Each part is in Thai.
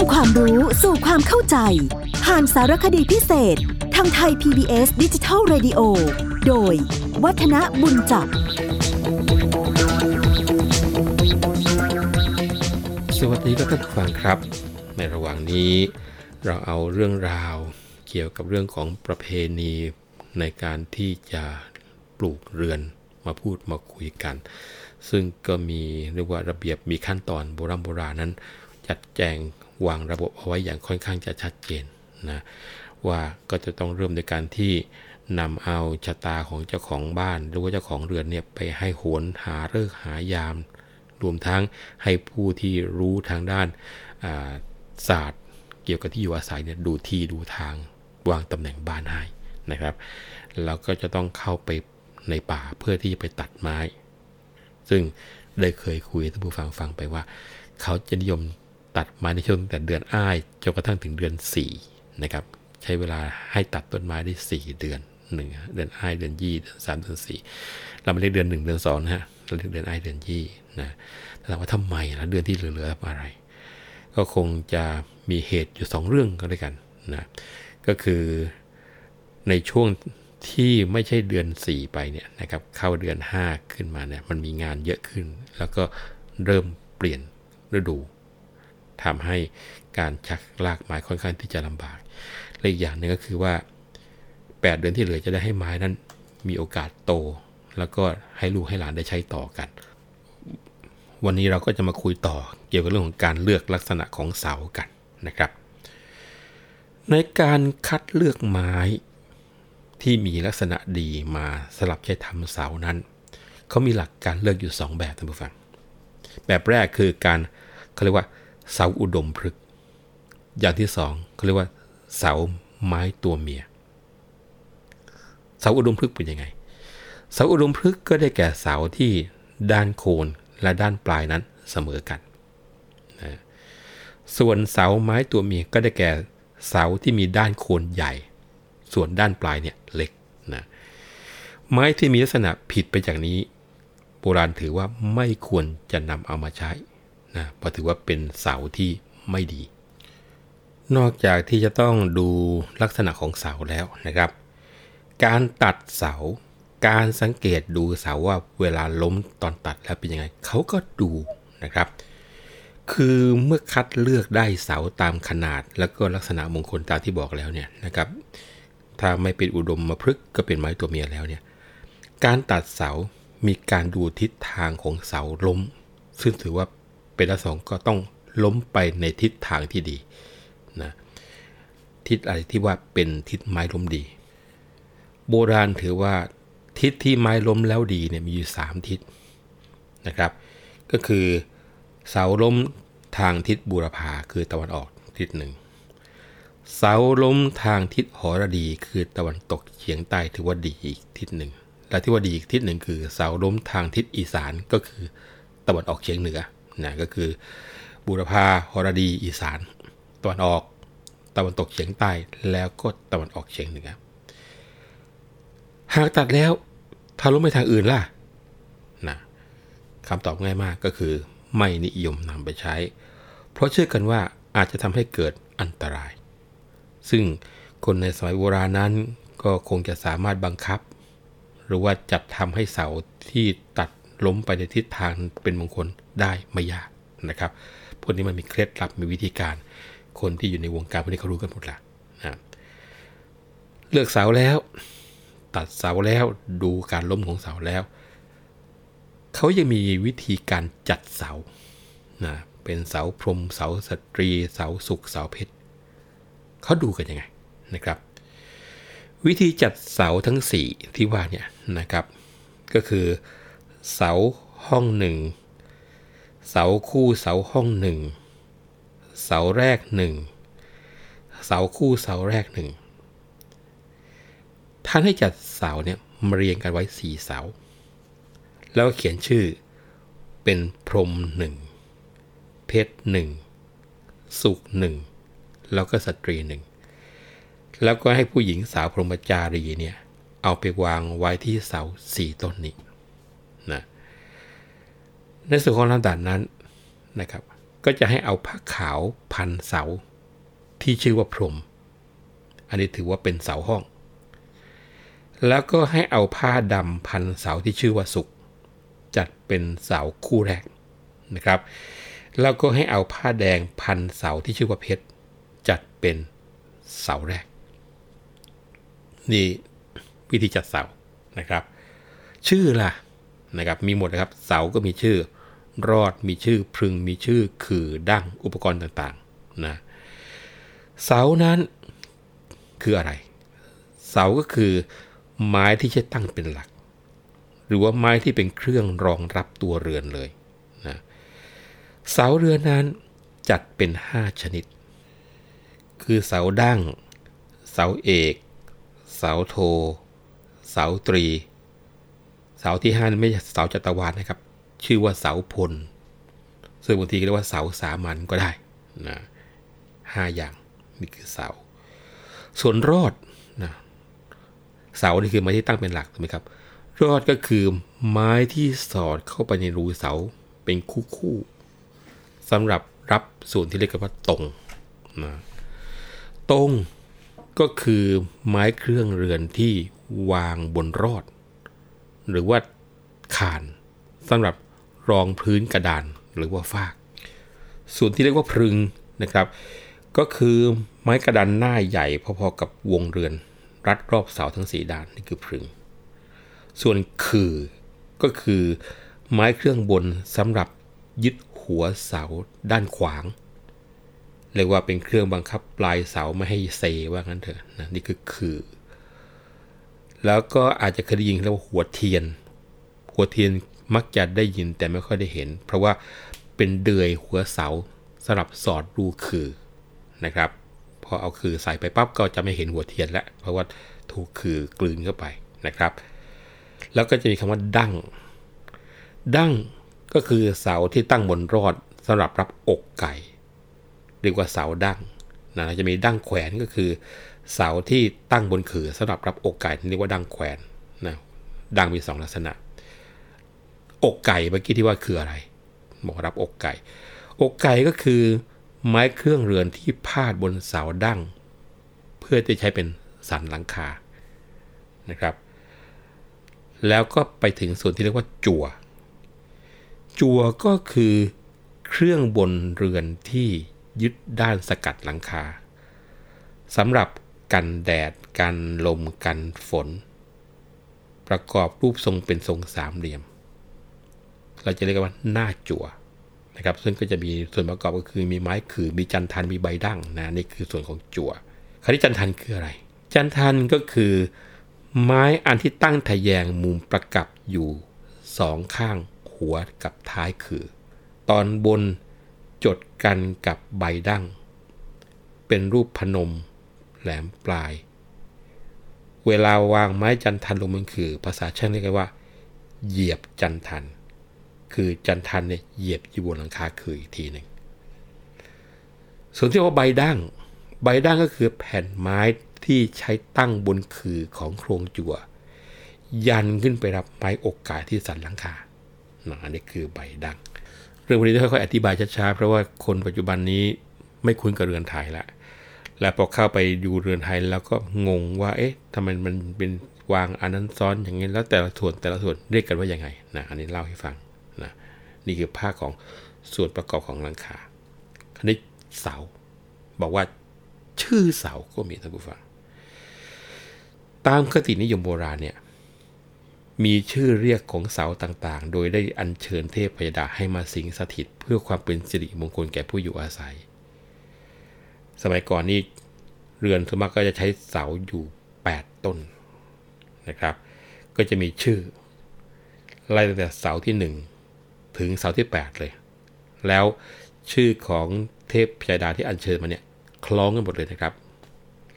ำความรู้สู่ความเข้าใจ ผ่านสารคดีพิเศษ ทางไทย PBS ดิจิทัล Radio โดย วัฒนบุญจับ สวัสดีครับท่านผู้ฟังครับ ในระหว่างนี้เราเอาเรื่องราวเกี่ยวกับเรื่องของประเพณีในการที่จะปลูกเรือนมาพูดมาคุยกัน ซึ่งก็มีเรียกว่าระเบียบมีขั้นตอนโบราณโบราณนั้น จัดแจง วางระบบเอาไว้อย่างค่อนข้างจะชัดเจนนะว่าก็จะต้องเริ่มในการที่นำเอาชะตาของเจ้าของบ้าน หรือว่าเจ้าของเรือนเนี่ยไปให้โหนหาเลิกหายาม รวมทั้งให้ผู้ที่รู้ทางด้านศาสตร์เกี่ยวกับที่อยู่อาศัยเนี่ยดูที่ดูทางวางตำแหน่งบ้านให้นะครับแล้วก็จะต้องเข้าไปในป่าเพื่อที่จะไปตัดไม้ ซึ่งได้เคยคุยท่านผู้ฟังฟังไปว่า เขาจะนิยม ตัดไม้ในช่วงแต่เดือนอ้ายจนกระทั่งถึงเดือน4นะครับใช้เวลาให้ตัดต้นไม้ได้ 4 เดือนหนึ่งเดือนอ้ายเดือนยี่เดือนสามเดือนสี่เราไม่เรียกเดือนหนึ่งเดือนสองนะฮะเราเรียกเดือนอ้ายเดือนยี่นะแต่ว่าทำไมนะเดือนที่เหลือๆอะไร ก็คงจะมีเหตุอยู่ 2 เรื่องก็ด้วยกันนะก็คือในช่วงที่ไม่ใช่เดือน 4 ไปเนี่ยนะครับเข้าเดือน 5 ขึ้นมาเนี่ยมันมีงานเยอะขึ้น แล้วก็เริ่มเปลี่ยนฤดู ทำให้การชักลากไม้ค่อนข้างที่จะลำบากและอีกอย่างหนึ่งก็คือว่า 8 เดือนที่เหลือจะได้ให้ไม้นั้นมีโอกาสโต แล้วก็ให้ลูกให้หลานได้ใช้ต่อกัน วันนี้เราก็จะมาคุยต่อเกี่ยวกับเรื่องของการเลือกลักษณะของเสากันนะครับ ในการคัดเลือกไม้ที่มีลักษณะดีมาสลับใช้ทำเสานั้นเขามีหลักการเลือกอยู่ 2 แบบท่านผู้ฟัง แบบแรกคือการเขาเรียกว่า เสาอุดมพฤกษ์อย่างที่2เขาเรียกว่า เสาไม้ตัวเมีย เสาอุดมพฤกษ์เป็นยังไง เสาอุดมพฤกษ์ก็ได้แก่เสาที่ด้านโคนและด้านปลายนั้นเสมอกันนะส่วนเสาไม้ตัวเมียก็ได้แก่เสาที่มีด้านโคนใหญ่ ส่วนด้านปลายเนี่ยเล็กนะไม้ที่มีลักษณะผิดไปจากนี้ โบราณถือว่าไม่ควรจะนำเอามาใช้ นะเพราะถือว่าเป็นเสาที่ไม่ดี นอกจากที่จะต้องดูลักษณะของเสาแล้วนะครับ การตัดเสา การสังเกตดูเสาว่าเวลาล้มตอนตัดแล้วเป็นยังไงเขาก็ดูนะครับ คือเมื่อคัดเลือกได้เสาตามขนาด แล้วก็ลักษณะมงคลตามที่บอกแล้วเนี่ยนะครับ ถ้าไม่เป็นอุดมมาพฤกก็เป็นไม้ตัวเมียแล้วเนี่ย การตัดเสามีการดูทิศทางของเสาล้ม ซึ่งถือว่า เป็นละสองก็ต้องล้มไปในทิศทางที่ดีนะทิศอะไรที่ว่าเป็นทิศไม้ล้มดี โบราณถือว่าทิศที่ไม้ล้มแล้วดีเนี่ยมีอยู่ 3 ทิศนะครับ ก็คือเสาล้มทางทิศบูรพาคือตะวันออกทิศหนึ่งเสาล้มทางทิศหรดีคือตะวันตกเฉียงใต้ถือว่าดีอีกทิศหนึ่งและที่ว่าดีอีกทิศหนึ่งคือเสาล้มทางทิศอีสานก็คือตะวันออกเฉียงเหนือ นะก็คือบูรพาหรดีอีสานตะวันออกตะวันตกเฉียงใต้แล้วก็ตะวันออกเฉียงเหนือหากตัดแล้วถ้าล้มไปทางอื่นล่ะนะคำตอบง่ายมากก็คือ ไม่นิยมนำไปใช้ เพราะเชื่อกันว่าอาจจะทำให้เกิดอันตราย ซึ่งคนในสมัยโบราณนั้นก็คงจะสามารถบังคับ หรือว่าจัดทำให้เสาที่ตัดล้มไปในทิศทางเป็นมงคล ได้ไม่ยากนะครับพวกนี้มันมีเคล็ดลับมีวิธีการ คนที่อยู่ในวงการพวกนี้เขารู้กันหมดละนะเลือกเสาแล้ว ตัดเสาแล้วดูการล้มของเสาแล้ว เขายังมีวิธีการจัดเสานะเป็นเสาพรมเสาสตรี เสาสุกเสาเพชรเขาดูกันยังไงนะครับ วิธีจัดเสาทั้ง 4 ที่ว่าเนี่ยนะครับ ก็คือเสาห้องหนึ่ง เสาคู่เสาห้องหนึ่งเสาแรกหนึ่งเสาคู่เสาแรกหนึ่งท่านให้จัดเสาเนี่ยมาเรียงกันไว้สี่เสา แล้วเขียนชื่อเป็นพรมหนึ่งเพชรหนึ่งสุกหนึ่งแล้วก็สตรีหนึ่งแล้วก็ให้ผู้หญิงสาวพรหมจารีเนี่ยเอาไปวางไว้ที่เสาสี่ต้นนี้ ในส่วนของลำดับนั้นนะครับ ก็จะให้เอาผ้าขาวพันเสาที่ชื่อว่าพรม อันนี้ถือว่าเป็นเสาห้อง แล้วก็ให้เอาผ้าดำพันเสาที่ชื่อว่าสุขจัดเป็นเสาคู่แรกนะครับ แล้วก็ให้เอาผ้าแดงพันเสาที่ชื่อว่าเพชรจัดเป็นเสาแรก นี่วิธีจัดเสานะครับ ชื่อล่ะนะครับมีหมดนะครับ เสาก็มีชื่อ รอดมีชื่อพึงมีชื่อคือดั้งอุปกรณ์ต่างๆนะเสานั้นคืออะไร เสาก็คือไม้ที่ใช้ตั้งเป็นหลัก หรือว่าไม้ที่เป็นเครื่องรองรับตัวเรือนเลยนะเสาเรือนนั้นจัดเป็น 5 ชนิด คือเสาดั้ง เสาเอก เสาโท เสาตรี เสาที่ห้าไม่ใช่เสาจัตวาลนะครับ ชื่อว่าเสาพล ซึ่งบางทีก็เรียกว่าเสาสามัญก็ได้นะห้าอย่างนี่คือเสา ส่วนรอดนะเสานี่คือไม้ที่ตั้งเป็นหลักถูกไหมครับ รอดก็คือไม้ที่สอดเข้าไปในรูเสาเป็นคู่คู่ๆสำหรับรับส่วนที่เรียกว่าตรงนะตรงก็คือไม้เครื่องเรือนที่วางบนรอด หรือว่าคานสำหรับ รองพื้นกระดานหรือว่าฟาก ส่วนที่เรียกว่าพรึงนะครับ ก็คือไม้กระดานหน้าใหญ่พอๆกับวงเรือน รัดรอบเสาทั้งสีด้านนี่คือพรึง ส่วนคือก็คือไม้เครื่องบนสำหรับยึดหัวเสาด้านขวางเรียกว่าเป็นเครื่องบังคับปลายเสาไม่ให้เซว่างั้นเถอะนะนี่คือคือ แล้วก็อาจจะเคยได้ยินเรียกว่าหัวเทียน หัวเทียน มักจะได้ยินแต่ไม่ค่อยได้เห็น เพราะว่าเป็นเดือยหัวเสาสำหรับสอดรูคือนะครับพอเอาคือใส่ไปปั๊บก็จะไม่เห็นหัวเทียนแล้วเพราะว่าถูกคือกลืนเข้าไปนะครับ แล้วก็จะมีคำว่าดั้งดั้งก็คือเสาที่ตั้งบนรอดสำหรับรับอกไก่เรียกว่าเสาดั้งนะจะมีดั้งแขวนก็คือ เสาที่ตั้งบนขือสำหรับรับอกไก่เรียกว่าดั้งแขวนนะดั้งมีสองลักษณะ อกไก่เมื่อกี้ที่ว่าคืออะไรบอรับอกไก่ อกไก่ก็คือไม้เครื่องเรือนที่พาดบนเสาดั้ง เพื่อจะใช้เป็นสันหลังคานะครับ แล้วก็ไปถึงส่วนที่เรียกว่าจั่ว จั่วก็คือเครื่องบนเรือนที่ยึดด้านสกัดหลังคาสำหรับกันแดด กันลม กันฝน ประกอบรูปทรงเป็นทรงสามเหลี่ยม เราจะเรียกว่าหน้าจั่วนะครับ ซึ่งก็จะมีส่วนประกอบก็คือมีไม้ขือมีจันทันมีใบดั้งนะนี่คือส่วนของจั่วคราวนี้จันทันคืออะไร จันทันก็คือไม้อันที่ตั้งทะแยงมุมประกับอยู่สองข้างหัวกับท้ายคือ ตอนบนจดกันกับใบดั้ง เป็นรูปพนม แหลมปลาย เวลาวางไม้จันทันลงบนคือ ภาษาช่างเรียกว่า เหยียบจันทัน คือจันทันเนี่ยเหยียบอยู่บนหลังคาคืออีกทีหนึ่งส่วนที่ว่าใบดั้งใบดั้งก็คือแผ่นไม้ที่ใช้ตั้งบนคือของโครงจั่วยันขึ้นไปรับไม้อกกายที่สันหลังคาอันนี้คือใบดั้งเรื่องวันนี้ต้องค่อยๆอธิบายช้าๆเพราะว่าคนปัจจุบันนี้ไม่คุ้นกับเรือนไทยละแล้วพอเข้าไปดูเรือนไทยแล้วก็งงว่า เอ๊ะทำไมมันเป็นวางอันนั้นซ้อนอย่างนี้แล้วแต่ละส่วนแต่ละส่วนเรียกกันว่ายังไงนะอันนี้เล่าให้ฟัง นี่คือภาคของส่วนประกอบของหลังคาคราวนี้เสา บอกว่าชื่อเสาก็มีท่านผู้ฟัง ตามคตินิยมโบราณเนี่ย มีชื่อเรียกของเสาต่างๆ โดยได้อัญเชิญเทพพยดาให้มาสิงสถิต เพื่อความเป็นสิริมงคลแก่ผู้อยู่อาศัย สมัยก่อนนี่เรือนสมมติก็จะใช้เสาอยู่ 8 ต้นนะครับ ก็จะมีชื่อไล่ตั้งแต่เสาที่1 ถึงเสาที่ 8 เลย แล้วชื่อของเทพพยดาที่อัญเชิญมาเนี่ยคล้องกันหมดเลยนะครับ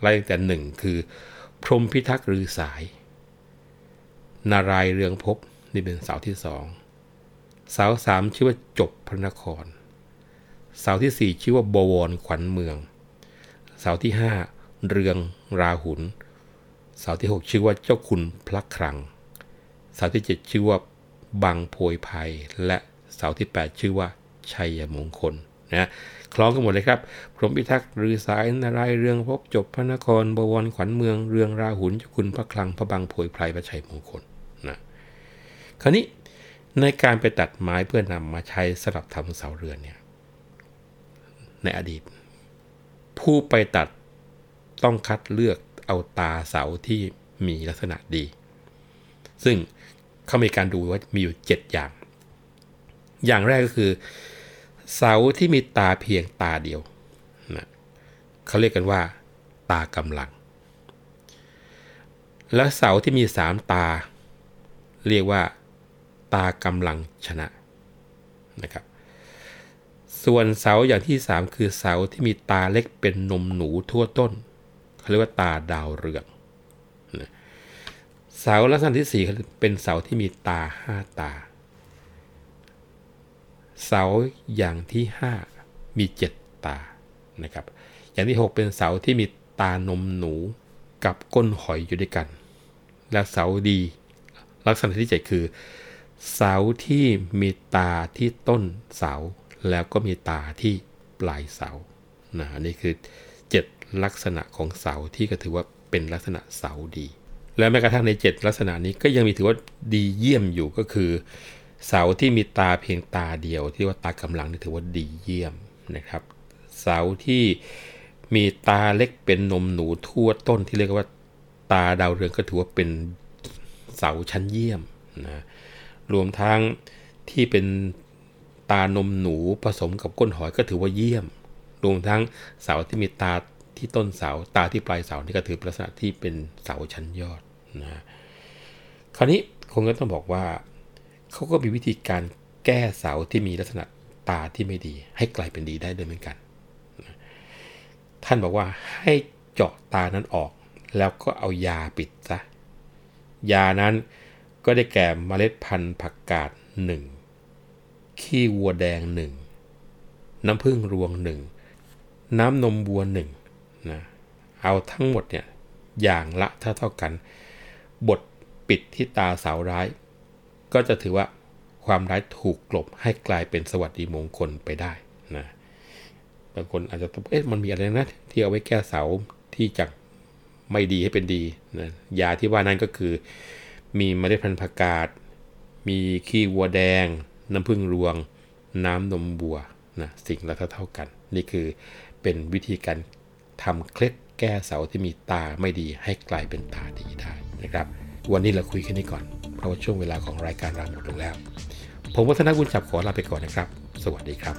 ไล่ตั้งแต่หนึ่งคือ พรมพิทักษ์รือสาย นารายเรืองภพนี่เป็นเสาที่สองเสาสามชื่อว่าจบพระนคร เสาที่สี่ชื่อว่าบวรขวัญเมือง เสาที่ห้าเรืองราหุลเสาที่หกชื่อว่าเจ้าคุณพระครัง เสาที่เจ็ดชื่อว่าบังโพยภัยและ เสาที่แปดชื่อว่าชัยมงคลนะคล้องกันหมดเลยครับพรหมพิทักษ์หรือสายนารายเรืองพบจบพระนครบวรขวัญเมืองเรืองราหุลเจ้าคุณพระคลังพระบางโผยไพรพระชัยมงคลนะคราวนี้ในการไปตัดไม้เพื่อนำมาใช้สำหรับทำเสาเรือนเนี่ยในอดีต ผู้ไปตัดต้องคัดเลือกเอาตาเสาที่มีลักษณะดี ซึ่งเขามีการดูว่ามีอยู่ 7 อย่าง อย่างแรกก็คือเสาที่มีตาเพียงตาเดียวนะเขาเรียกกันว่า ตากำลัง และเสาที่มีสามตา เรียกว่า ตากำลังชนะนะครับ ส่วนเสาอย่างที่3คือเสาที่มีตาเล็กเป็นนมหนูทั่วต้นเขาเรียกว่าตาดาวเรืองนะเสาลักษณะที่4เป็นเสาที่มีตา5ตา เสาอย่างที่ 5 มี 7 ตานะครับ อย่างที่ 6 เป็นเสาที่มีตานมหนูกับก้นหอยอยู่ด้วยกัน และเสาดี ลักษณะที่7คือ เสาที่มีตาที่ต้นเสา แล้วก็มีตาที่ปลายเสานะนี่คือ 7 ลักษณะของเสาที่ก็ถือว่าเป็นลักษณะเสาดี และแม้กระทั่งใน 7 ลักษณะนี้ก็ยังมีถือว่าดีเยี่ยมอยู่ก็คือ เสาที่มีตาเพียงตาเดียว ที่ว่าตากำลังนี่ถือว่าดีเยี่ยมนะครับ เสาที่มีตาเล็กเป็นนมหนูทั่วต้นที่เรียกว่าตาดาวเรืองก็ถือว่าเป็นเสาชั้นเยี่ยมนะรวมทั้งที่เป็นตานมหนูผสมกับก้นหอยก็ถือว่าเยี่ยม รวมทั้งเสาที่มีตาที่ต้นเสาตาที่ปลายเสานี่ก็ถือป็นลักษณะที่เป็นเสาชั้นยอดนะคราวนี้คงก็ต้องบอกว่า เขาก็มีวิธีการแก้เสาที่มีลักษณะตาที่ไม่ดี ให้กลายเป็นดีได้ด้วยเหมือนกัน ท่านบอกว่าให้เจาะตานั้นออก แล้วก็เอายาปิดซะ ยานั้นก็ได้แก่เมล็ดพันธุ์ผักกาดหนึ่งขี้วัวแดงหนึ่งน้ำผึ้งรวงหนึ่งน้ำนมวัวหนึ่งนะเอาทั้งหมดเนี่ยอย่างละเท่าเท่ากัน บทปิดที่ตาเสาร้าย ก็จะถือว่าความร้ายถูกกลบให้กลายเป็นสวัสดีมงคลไปได้นะบางคนอาจจะเอ๊ะมันมีอะไรนะที่เอาไว้แก้เสาที่จะไม่ดีให้เป็นดีนะยาที่ว่านั้นก็คือ มีเมล็ดพันธุ์ผักกาด มีขี้วัวแดง น้ำผึ้งรวง น้ำนมบัวนะสิ่งละเท่าเท่ากัน นี่คือเป็นวิธีการทำเคล็ดแก้เสาที่มีตาไม่ดีให้กลายเป็นตาดีได้นะครับ วันนี้เราคุยแค่นี้ก่อน เพราะช่วงเวลาของรายการเราหมดลงแล้ว ผมวัฒนบุญจับขอลาไปก่อนนะครับ สวัสดีครับ